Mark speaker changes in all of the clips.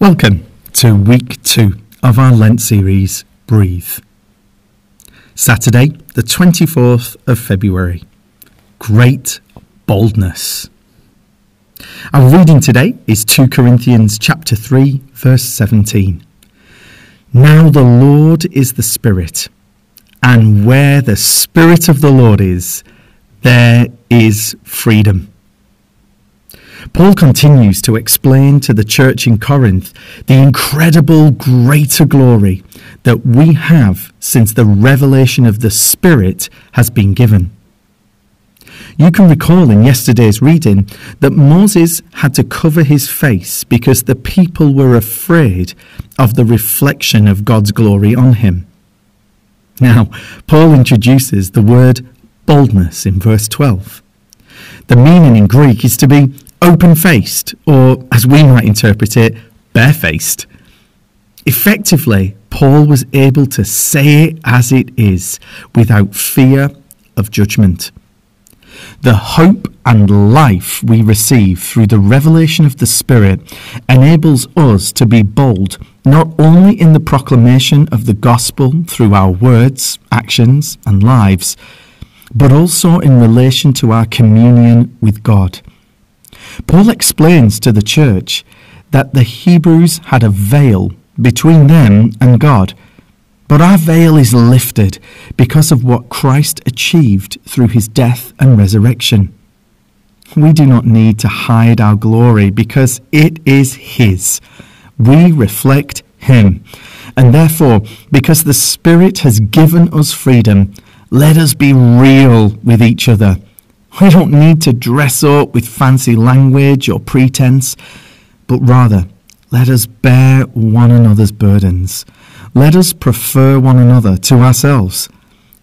Speaker 1: Welcome to week two of our Lent series, Breathe. Saturday, the 24th of February. Great boldness. Our reading today is 2 Corinthians chapter 3, verse 17. Now the Lord is the Spirit, and where the Spirit of the Lord is, there is freedom. Paul continues to explain to the church in Corinth the incredible greater glory that we have since the revelation of the Spirit has been given. You can recall in yesterday's reading that Moses had to cover his face because the people were afraid of the reflection of God's glory on him. Now, Paul introduces the word boldness in verse 12. The meaning in Greek is to be open faced, or as we might interpret it, barefaced. Effectively, Paul was able to say it as it is without fear of judgment. The hope and life we receive through the revelation of the Spirit enables us to be bold not only in the proclamation of the gospel through our words, actions, and lives, but also in relation to our communion with God. Paul explains to the church that the Hebrews had a veil between them and God. But our veil is lifted because of what Christ achieved through his death and resurrection. We do not need to hide our glory because it is his. We reflect him. And therefore, because the Spirit has given us freedom, let us be real with each other we don't need to dress up with fancy language or pretense, but rather let us bear one another's burdens. Let us prefer one another to ourselves.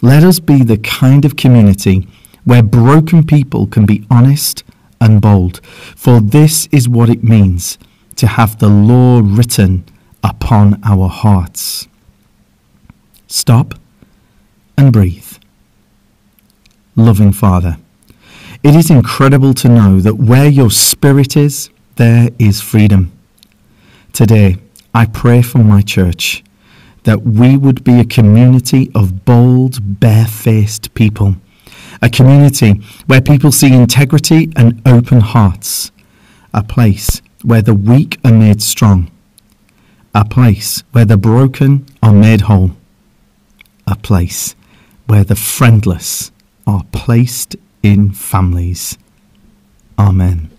Speaker 1: Let us be the kind of community where broken people can be honest and bold, for this is what it means to have the law written upon our hearts. Stop and breathe. Loving Father, it is incredible to know that where your spirit is, there is freedom. Today, I pray for my church that we would be a community of bold, barefaced people, a community where people see integrity and open hearts, a place where the weak are made strong, a place where the broken are made whole, a place where the friendless are placed in families. Amen.